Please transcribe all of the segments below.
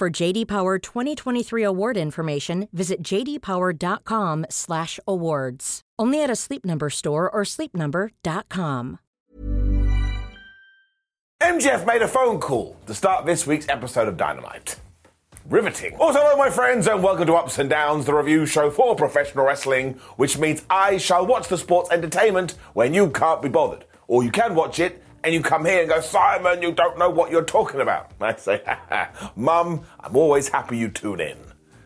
For JD Power 2023 award information, visit jdpower.com/awards. Only at a Sleep Number store or sleepnumber.com. MJF made a phone call to start this week's episode of Dynamite. Riveting. Also, hello, my friends, and welcome to Ups and Downs, the review show for professional wrestling, which means I shall watch the sports entertainment when you can't be bothered. Or you can watch it and you come here and go, Simon, you don't know what you're talking about. I say, Mum, I'm always happy you tune in.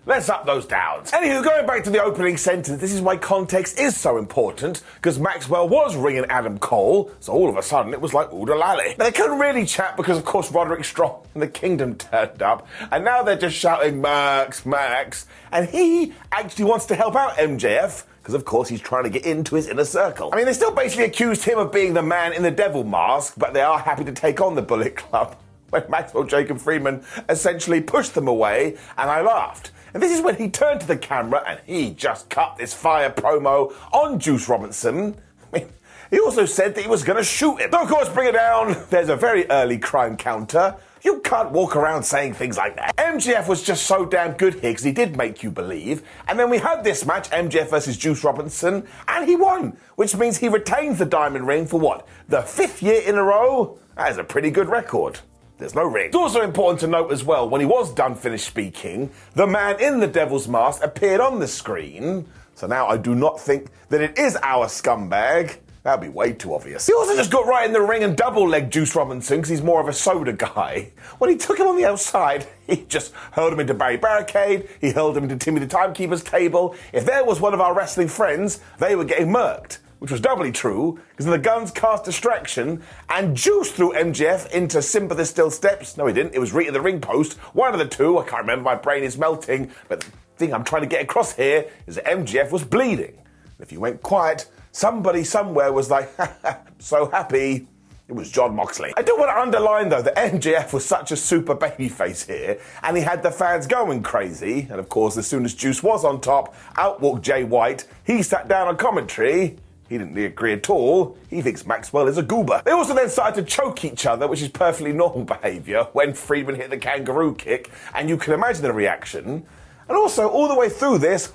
Let's up those downs. Anywho, going back to the opening sentence, this is why context is so important, because Maxwell was ringing Adam Cole, so all of a sudden it was like. But they couldn't really chat because, of course, Roderick Strong and the Kingdom turned up, and now they're just shouting Max, Max, and he actually wants to help out MJF because of course he's trying to get into his inner circle. I mean, they still basically accused him of being the man in the devil mask, but they are happy to take on the Bullet Club. When Maxwell Jacob Friedman essentially pushed them away, and I laughed. And this is when he turned to the camera and he just cut this fire promo on Juice Robinson. I mean, he also said that he was going to shoot him. So, of course, bring it down. There's a very early crime counter. You can't walk around saying things like that. MJF was just so damn good here because he did make you believe. And then we had this match, MJF versus Juice Robinson, and he won, which means he retains the diamond ring for what? The fifth year in a row? That is a pretty good record. There's no ring. It's also important to note as well, when he was done finished speaking, the man in the devil's mask appeared on the screen. So now I do not think that it is our scumbag. That'd be way too obvious. He also just got right in the ring and double legged Juice Robinson because he's more of a soda guy. When he took him on the outside, he just hurled him into Barry Barricade, he hurled him into Timmy the Timekeeper's table. If there was one of our wrestling friends, they were getting murked which was doubly true, because the Gunns cast distraction, and Juice threw MJF into Sympathy Still Steps. No, he didn't. It was Rita the ring post. One of the two. I can't remember. My brain is melting. But the thing I'm trying to get across here is that MJF was bleeding. If you went quiet, somebody somewhere was like, so happy. It was Jon Moxley. I do want to underline though that MJF was such a super babyface here, and he had the fans going crazy. And of course, as soon as Juice was on top, out walked Jay White. He sat down on commentary he didn't agree at all. He thinks Maxwell is a goober. They also then started to choke each other, which is perfectly normal behaviour when Friedman hit the kangaroo kick, and you can imagine the reaction. And also, all the way through this,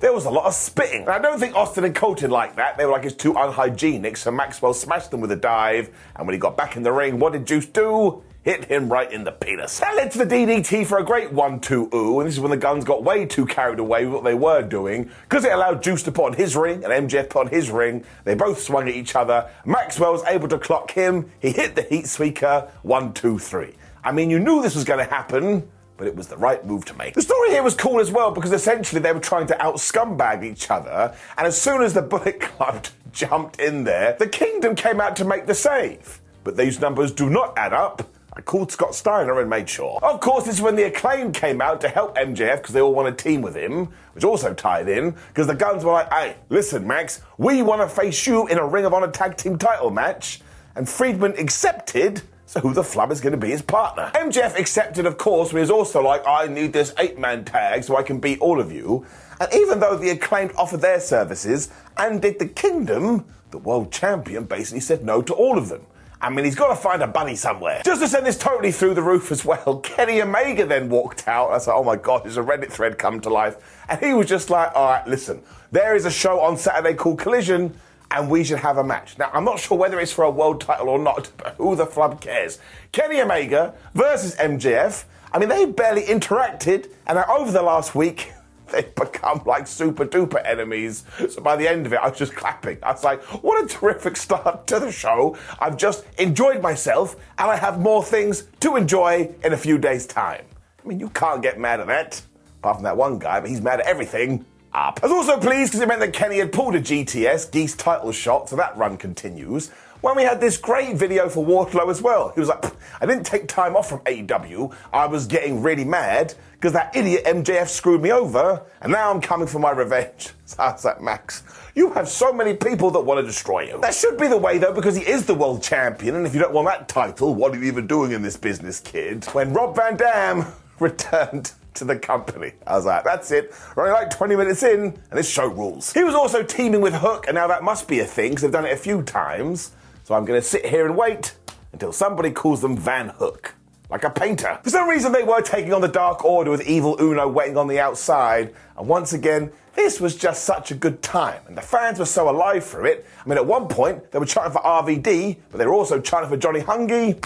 there was a lot of spitting. I don't think Austin and Colton like that. They were like, it's too unhygienic, so Maxwell smashed them with a dive. And when he got back in the ring, what did Juice do? hit him right in the penis. That led to the DDT for a great 1 2 ooh, and this is when the Gunns got way too carried away with what they were doing, because it allowed Juice to put on his ring and MJF put on his ring. They both swung at each other. Maxwell was able to clock him. He hit the heat seeker 1 2 3. I mean, you knew this was going to happen but it was the right move to make. The story here was cool as well because essentially they were trying to out scumbag each other, and as soon as the Bullet Club jumped in there, the Kingdom came out to make the save. But these numbers do not add up, I called Scott Steiner and made sure. Of course, this is when the acclaim came out to help MJF because they all want to team with him, which also tied in because the Gunns were like, hey, listen, Max, we want to face you in a Ring of Honor tag team title match. And Friedman accepted. So who the flub is going to be his partner? MJF accepted, of course, but he's also like, I need this eight-man tag so I can beat all of you. And even though the acclaimed offered their services, and did the Kingdom, the world champion basically said no to all of them. I mean, he's got to find a buddy somewhere. Just to send this totally through the roof as well, Kenny Omega then walked out. I said, oh my God, there's a Reddit thread come to life. And he was just like, all right, listen, there is a show on Saturday called Collision, and we should have a match. Now, I'm not sure whether it's for a world title or not, but who the flub cares? Kenny Omega versus MJF. I mean, they barely interacted, and over the last week, they've become like super duper enemies. So by the end of it, I was just clapping. I was like, what a terrific start to the show. I've just enjoyed myself, and I have more things to enjoy in a few days' time. I mean, you can't get mad at that. Apart from that one guy, but he's mad at everything. Up. I was also pleased because it meant that Kenny had pulled a GTS, Geese title shot, so that run continues when we had this great video for Wardlow as well. He was like, I didn't take time off from AEW. I was getting really mad because that idiot MJF screwed me over, and now I'm coming for my revenge. So I was like, Max, you have so many people that want to destroy you. That should be the way, though, because he is the world champion, and if you don't want that title, what are you even doing in this business, kid? When Rob Van Dam returned to the company. I was like, that's it. We're only like 20 minutes in, and this show rules. He was also teaming with Hook, and now that must be a thing, because they've done it a few times. So I'm going to sit here and wait until somebody calls them Van Hook. Like a painter. For some reason, they were taking on the Dark Order with Evil Uno waiting on the outside. And once again, this was just such a good time. And the fans were so alive for it. I mean, at one point, they were chanting for RVD, but they were also chanting for Johnny Hungy.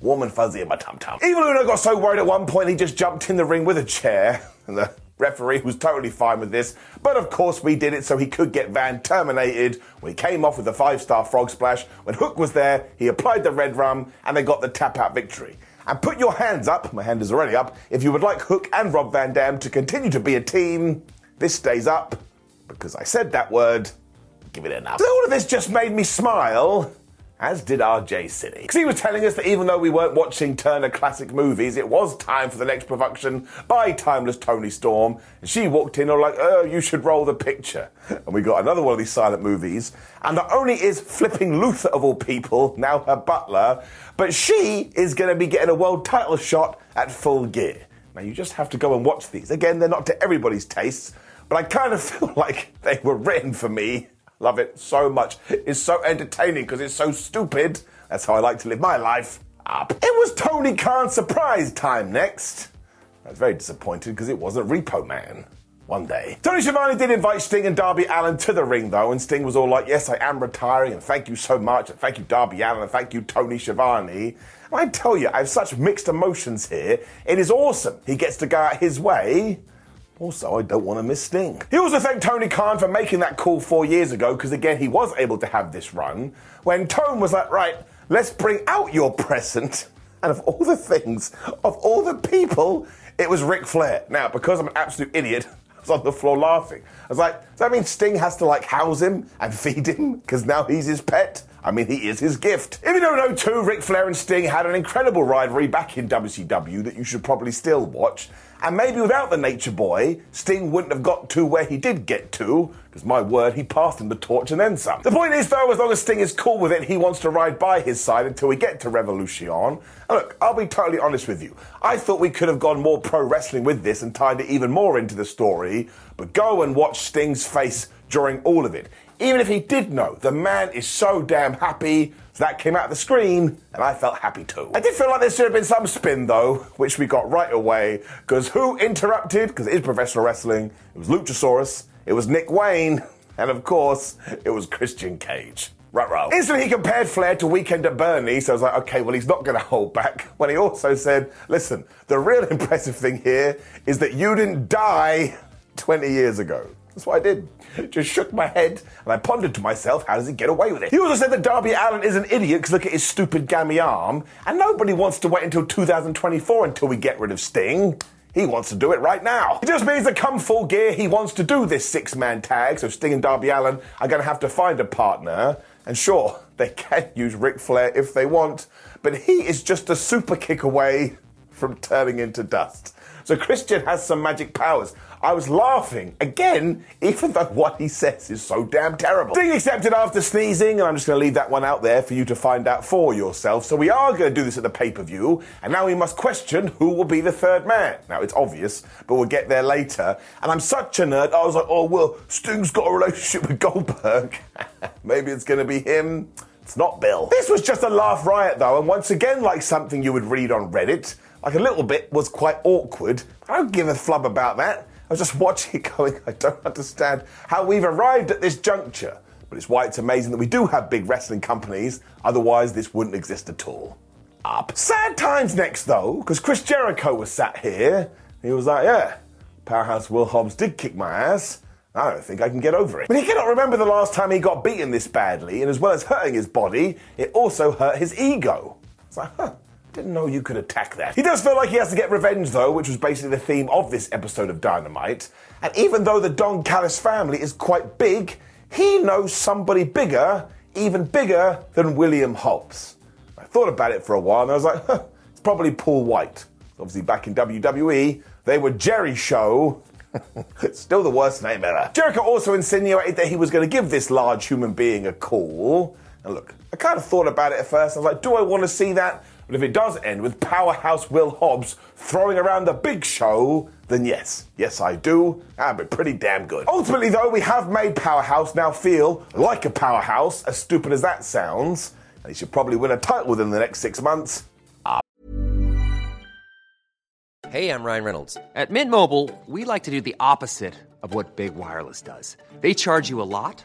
Warm and fuzzy in my tum tum. Evil Uno got so worried at one point, he just jumped in the ring with a chair. And the referee was totally fine with this. But of course, we did it so he could get Van terminated. We came off with a five star frog splash. When Hook was there, he applied the Redrum and they got the tap out victory. And put your hands up, my hand is already up, if you would like Hook and Rob Van Dam to continue to be a team. This stays up because I said that word. Give it enough. So all of this just made me smile as did RJ City. Because he was telling us that even though we weren't watching Turner classic movies, it was time for the next production by Timeless Toni Storm. And she walked in all like, oh, you should roll the picture. And we got another one of these silent movies. And not only is Flipping Luther, of all people, now her butler, but she is going to be getting a world title shot at full gear. Now, you just have to go and watch these. Again, they're not to everybody's tastes, but I kind of feel like they were written for me Love it so much. It's so entertaining because it's so stupid. That's how I like to live my life. Up. It was Tony Khan's surprise time next. I was very disappointed because it wasn't Repo Man. One day. Tony Schiavone did invite Sting and Darby Allin to the ring though, and Sting was all like, Yes, I am retiring, and thank you so much, and thank you, Darby Allin, and thank you, Tony Schiavone. And I tell you, I have such mixed emotions here. It is awesome. He gets to go out his way, also, I don't want to miss Sting. He also thanked Tony Khan for making that call four years ago, because again, he was able to have this run when Tone was like, right, let's bring out your present. And of all the things, of all the people, it was Ric Flair. Now, because I'm an absolute idiot, I was on the floor laughing. I was like, does that mean Sting has to like house him and feed him because now he's his pet? I mean, he is his gift. If you don't know too, Ric Flair and Sting had an incredible rivalry back in WCW that you should probably still watch. And maybe without the Nature Boy, Sting wouldn't have got to where he did get to, because my word, he passed him the torch and then some. The point is, though, as long as Sting is cool with it, he wants to ride by his side until we get to Revolution. And look, I'll be totally honest with you. I thought we could have gone more pro wrestling with this and tied it even more into the story, but go and watch Sting's face during all of it. Even if he did know, the man is so damn happy that came out of the screen, and I felt happy too. I did feel like there should have been some spin though, which we got right away, because who interrupted? Because it is professional wrestling. It was Luchasaurus, it was Nick Wayne, and of course, it was Christian Cage. Right, right. Instantly, he compared Flair to Weekend at Bernie, so I was like, okay, well, he's not going to hold back. When he also said, listen, the real impressive thing here is that you didn't die 20 years ago. That's what I did. Just shook my head and I pondered to myself, how does he get away with it? He also said that Darby Allin is an idiot because look at his stupid gammy arm, and nobody wants to wait until 2024 until we get rid of Sting. He wants to do it right now. It just means that come full gear, he wants to do this six man tag, so Sting and Darby Allin are going to have to find a partner. And sure, they can use Ric Flair if they want, but he is just a super kick away from turning into dust. So Christian has some magic powers. I was laughing again, even though what he says is so damn terrible. Sting accepted after sneezing, and I'm just going to leave that one out there for you to find out for yourself. So we are going to do this at the pay per view, and now we must question who will be the third man. Now it's obvious, but we'll get there later. And I'm such a nerd, I was like, oh, well, Sting's got a relationship with Goldberg. Maybe it's going to be him. It's not Bill. This was just a laugh riot, though, and once again, like something you would read on Reddit, like a little bit was quite awkward. I don't give a flub about that. I was just watching it going, I don't understand how we've arrived at this juncture. But it's why it's amazing that we do have big wrestling companies, otherwise, this wouldn't exist at all. up. Sad times next, though, because Chris Jericho was sat here. He was like, yeah, Powerhouse Will Hobbs did kick my ass. I don't think I can get over it. But he cannot remember the last time he got beaten this badly, and as well as hurting his body, it also hurt his ego. It's like, huh, didn't know you could attack that. He does feel like he has to get revenge, though, which was basically the theme of this episode of Dynamite. And even though the Don Callis family is quite big, he knows somebody bigger, even bigger than William Hobbs. I thought about it for a while, and I was like, huh, it's probably Paul White. Obviously, back in WWE, they were Jeri-Show Still the worst name ever. Jericho also insinuated that he was going to give this large human being a call. And look, I kind of thought about it at first. I was like, do I want to see that? But if it does end with powerhouse Will Hobbs throwing around the big show, then yes, yes, I do. That'd be pretty damn good. Ultimately, though, we have made Powerhouse now feel like a powerhouse, as stupid as that sounds. And he should probably win a title within the next six months. Hey, I'm Ryan Reynolds. At Mint Mobile, we like to do the opposite of what Big Wireless does. They charge you a lot,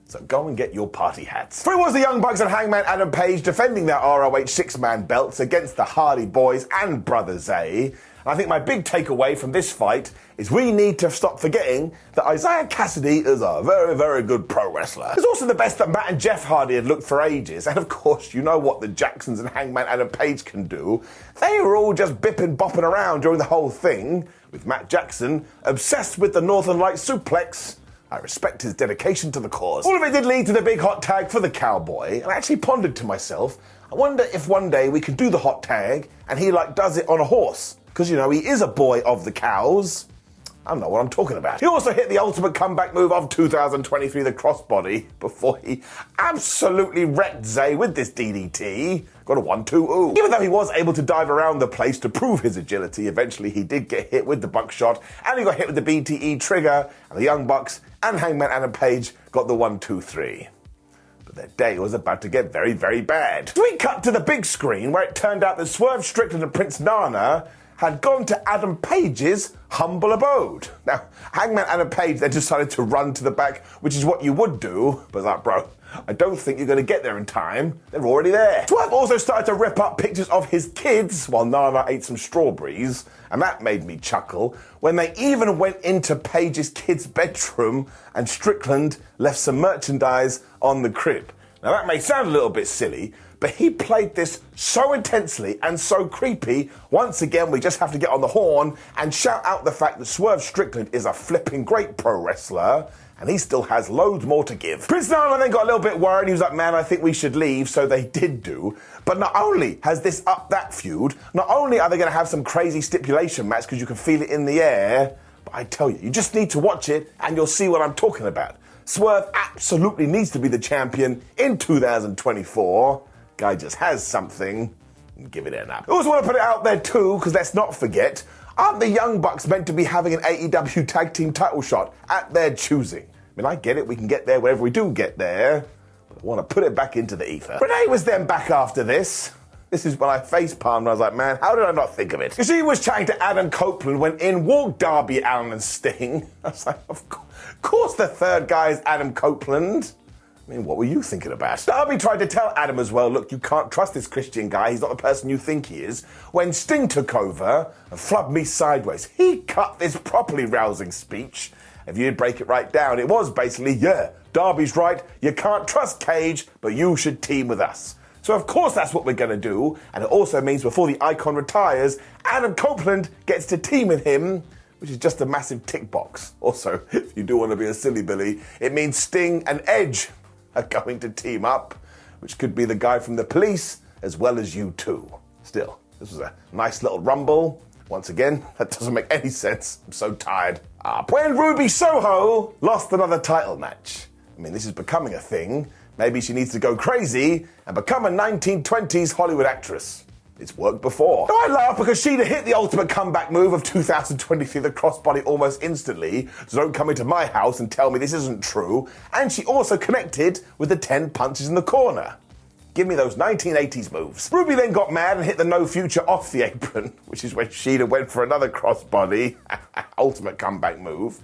So go and get your party hats. It was the Young Bucks and Hangman Adam Page defending their ROH six man belts against the Hardy Boys and Brother Zay. I think my big takeaway from this fight is we need to stop forgetting that Isiah Kassidy is a very, very good pro wrestler. He's also the best that Matt and Jeff Hardy had looked for ages. And of course, you know what the Jacksons and Hangman Adam Page can do. They were all just bipping bopping around during the whole thing, with Matt Jackson obsessed with the Northern Light suplex. I respect his dedication to the cause. All of it did lead to the big hot tag for the cowboy, and I actually pondered to myself, I wonder if one day we can do the hot tag and he like does it on a horse. Because you know, he is a boy of the cows. I don't know what I'm talking about. He also hit the ultimate comeback move of 2023, the crossbody, before he absolutely wrecked Zay with this DDT. Got a 1 2 ooh. Even though he was able to dive around the place to prove his agility, eventually he did get hit with the buckshot, and he got hit with the BTE trigger, and the Young Bucks and Hangman Adam Page got the 1 2 3. But their day was about to get very, very bad. So we cut to the big screen where it turned out that Swerve Strickland and Prince Nana had gone to Adam Page's humble abode. Now, Hangman Adam Page then decided to run to the back, which is what you would do, but like, bro, I don't think you're going to get there in time. They're already there. Swerve also started to rip up pictures of his kids while Nana ate some strawberries, and that made me chuckle when they even went into Page's kid's bedroom and Strickland left some merchandise on the crib. Now, that may sound a little bit silly, but he played this so intensely and so creepy. Once again, we just have to get on the horn and shout out the fact that Swerve Strickland is a flipping great pro wrestler. And he still has loads more to give. Prince Nana then got a little bit worried. He was like, man, I think we should leave. So they did do. But not only has this up that feud, not only are they going to have some crazy stipulation match because you can feel it in the air, but I tell you, you just need to watch it and you'll see what I'm talking about. Swerve absolutely needs to be the champion in 2024 guy just has something, give it an up. I also want to put it out there too, because let's not forget, Aren't the Young Bucks meant to be having an AEW tag team title shot at their choosing? I mean, I get it, we can get there whenever we do get there, but I want to put it back into the ether. Renee was then back after this. This is when I face palmed. I was like, man, how did I not think of it? She was chatting to Adam Copeland when in walked Darby Allin and Sting. I was like, of course, the third guy is Adam Copeland. I mean, what were you thinking about? Darby tried to tell Adam as well, look, you can't trust this Christian guy. He's not the person you think he is. When Sting took over and flubbed me sideways, he cut this properly rousing speech. If you'd break it right down, it was basically, yeah, Darby's right. You can't trust Cage, but you should team with us. So, of course, that's what we're going to do. And it also means before the icon retires, Adam Copeland gets to team with him, which is just a massive tick box. Also, if you do want to be a silly Billy, it means Sting and Edge are going to team up, which could be the guy from the police as well as U2. Still, this was a nice little rumble. Once again, that doesn't make any sense. I'm so tired. Ah, when Ruby Soho lost another title match. I mean, this is becoming a thing. Maybe she needs to go crazy and become a 1920s Hollywood actress. It's worked before. Now, I laugh because Shida hit the ultimate comeback move of 2023, the crossbody, almost instantly. So don't come into my house and tell me this isn't true. And she also connected with the 10 punches in the corner. Give me those 1980s moves. Ruby then got mad and hit the no future off the apron, which is when Shida went for another crossbody, ultimate comeback move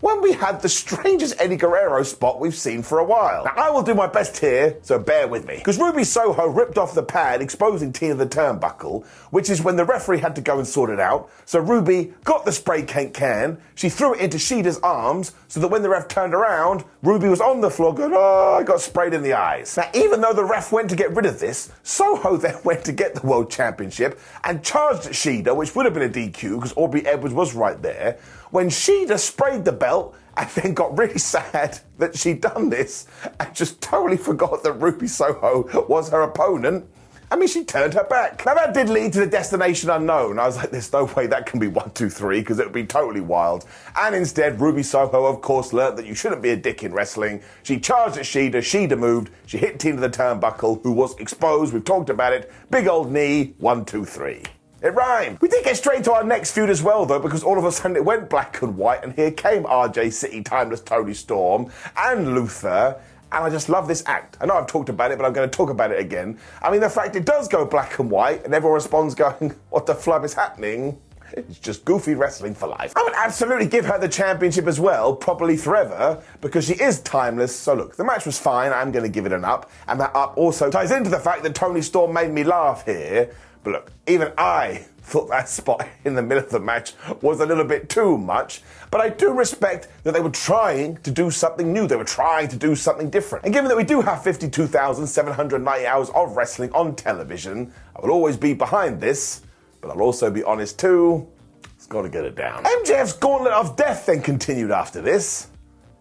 when we had the strangest Eddie Guerrero spot we've seen for a while. Now, I will do my best here, so bear with me. Because Ruby Soho ripped off the pad, exposing Tina the turnbuckle, which is when the referee had to go and sort it out. So Ruby got the spray paint can, she threw it into Shida's arms, so that when the ref turned around, Ruby was on the floor going, oh, I got sprayed in the eyes. Now, even though the ref went to get rid of this, Soho then went to get the World Championship and charged at Shida, which would have been a DQ because Aubrey Edwards was right there when Shida sprayed the belt and then got really sad that she'd done this and just totally forgot that Ruby Soho was her opponent. I mean, she turned her back. Now, that did lead to the destination unknown. I was like, there's no way that can be one, two, three, because it would be totally wild. And instead, Ruby Soho, of course, learnt that you shouldn't be a dick in wrestling. She charged at Shida, Shida moved, she hit Tina the turnbuckle, who was exposed. We've talked about it. Big old knee, one, two, three. It rhymed. We did get straight to our next feud as well, though, because all of a sudden it went black and white, and here came RJ City, Timeless Toni Storm, and Luther. And I just love this act. I know I've talked about it, but I'm going to talk about it again. I mean, the fact it does go black and white, and everyone responds going, What the flub is happening? It's just goofy wrestling for life. I would absolutely give her the championship as well, probably forever, because she is timeless. So look, the match was fine. I'm going to give it an up. And that up also ties into the fact that Toni Storm made me laugh here. But look, even I thought that spot in the middle of the match was a little bit too much. But I do respect that they were trying to do something new. They were trying to do something different. And given that we do have 52,790 hours of wrestling on television, I will always be behind this. But I'll also be honest too, it's got to get it down. MJF's gauntlet of death then continued after this.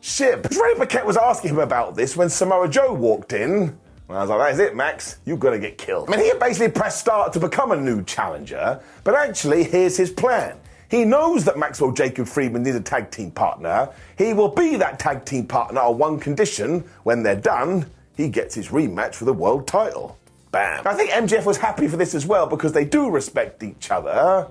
Ship. Ray Paquette was asking him about this when Samoa Joe walked in. And I was like, that is it, Max. You're going to get killed. I mean, he had basically pressed start to become a new challenger, but actually, here's his plan. He knows that Maxwell Jacob Friedman needs a tag team partner. He will be that tag team partner on one condition. When they're done, he gets his rematch for the world title. Bam. I think MJF was happy for this as well because they do respect each other.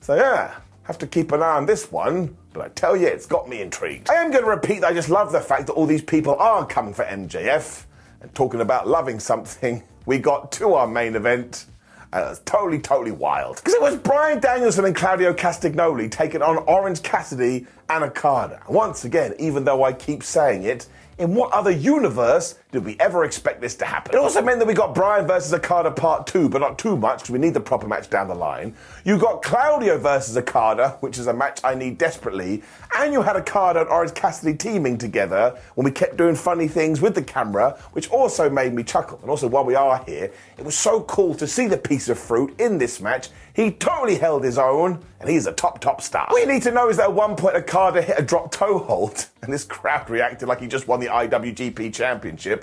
So, yeah, have to keep an eye on this one. But I tell you, it's got me intrigued. I am going to repeat that I just love the fact that all these people are coming for MJF. And talking about loving something, we got to our main event. And it was totally, totally wild. Because it was Bryan Danielson and Claudio Castagnoli taking on Orange Cassidy and Okada. Once again, even though I keep saying it, in what other universe did we ever expect this to happen? It also meant that we got Bryan versus Okada part two, but not too much because we need the proper match down the line. You got Claudio versus Okada, which is a match I need desperately, and you had Okada and Orange Cassidy teaming together when we kept doing funny things with the camera, which also made me chuckle. And also, while we are here, it was so cool to see the piece of fruit in this match. He totally held his own, and he's a top, top star. All you need to know is that at one point Okada hit a drop toe hold, and this crowd reacted like he just won the IWGP Championship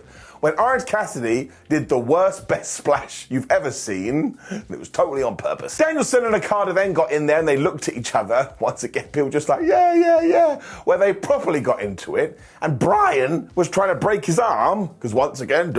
when Orange Cassidy did the worst best splash you've ever seen. it was totally on purpose. Danielson and Okada then got in there and they looked at each other. Once again, people just like, yeah, yeah, yeah, where they properly got into it. And Bryan was trying to break his arm because once again,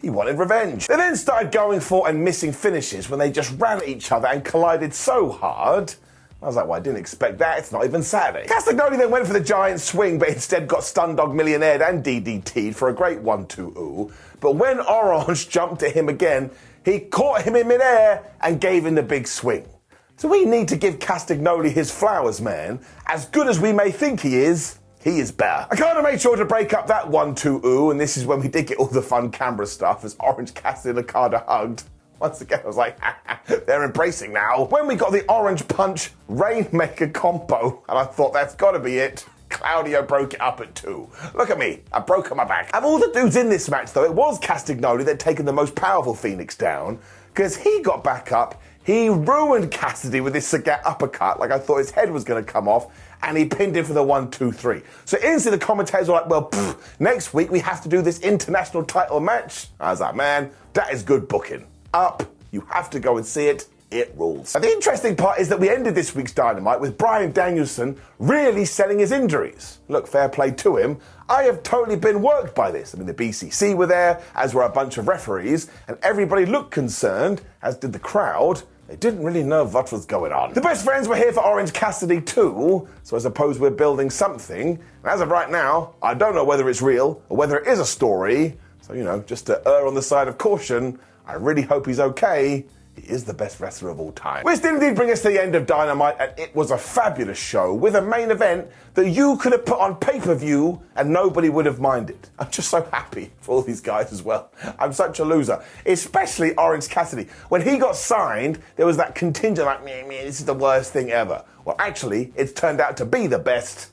he wanted revenge. They then started going for and missing finishes when they just ran at each other and collided so hard I was like, well, I didn't expect that. It's not even Saturday. Castagnoli then went for the giant swing, but instead got Stundog Millionaire and DDT'd for a great 1 2 ooh. But when Orange jumped at him again, he caught him in midair and gave him the big swing. So we need to give Castagnoli his flowers, man. As good as we may think he is, he is better. I kind of made sure to break up that 1 2 ooh, and this is when we did get all the fun camera stuff as Orange and Okada hugged. Once again, I was like, they're embracing now. When we got the Orange Punch Rainmaker combo, and I thought that's got to be it. Claudio broke it up at two. Look at me, I broke my back. Of all the dudes in this match, though, it was Castagnoli that taken the most powerful Phoenix down, because he got back up, he ruined Cassidy with his Sagat uppercut, like I thought his head was going to come off, and he pinned him for the one, two, three. So instantly the commentators were like, well, pff, next week we have to do this international title match. I was like, man, that is good booking up. You have to go and see it. It rules. And the interesting part is that we ended this week's Dynamite with Bryan Danielson really selling his injuries. Look, fair play to him. I have totally been worked by this. I mean, the BCC were there, as were a bunch of referees, and everybody looked concerned, as did the crowd. They didn't really know what was going on. The best friends were here for Orange Cassidy too, so I suppose we're building something. And as of right now, I don't know whether it's real or whether it is a story. So, you know, just to err on the side of caution, I really hope he's okay. He is the best wrestler of all time. Which did indeed bring us to the end of Dynamite, and it was a fabulous show with a main event that you could have put on pay per view and nobody would have minded. I'm just so happy for all these guys as well. I'm such a loser, especially Orange Cassidy. When he got signed, there was that contingent like, meh, meh, this is the worst thing ever. Well, actually, it's turned out to be the best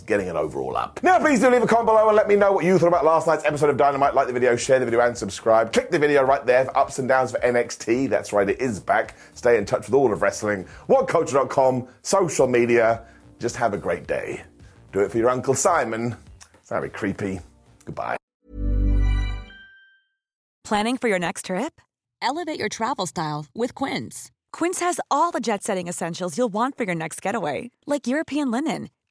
getting an overall up. Now, please do leave a comment below and let me know what you thought about last night's episode of Dynamite. Like the video, share the video, and subscribe. Click the video right there for ups and downs for NXT. That's right, it is back. Stay in touch with all of wrestling. WhatCulture.com, social media. Just have a great day. Do it for your Uncle Simon. It's very creepy. Goodbye. Planning for your next trip? Elevate your travel style with Quince. Quince has all the jet setting essentials you'll want for your next getaway, like European linen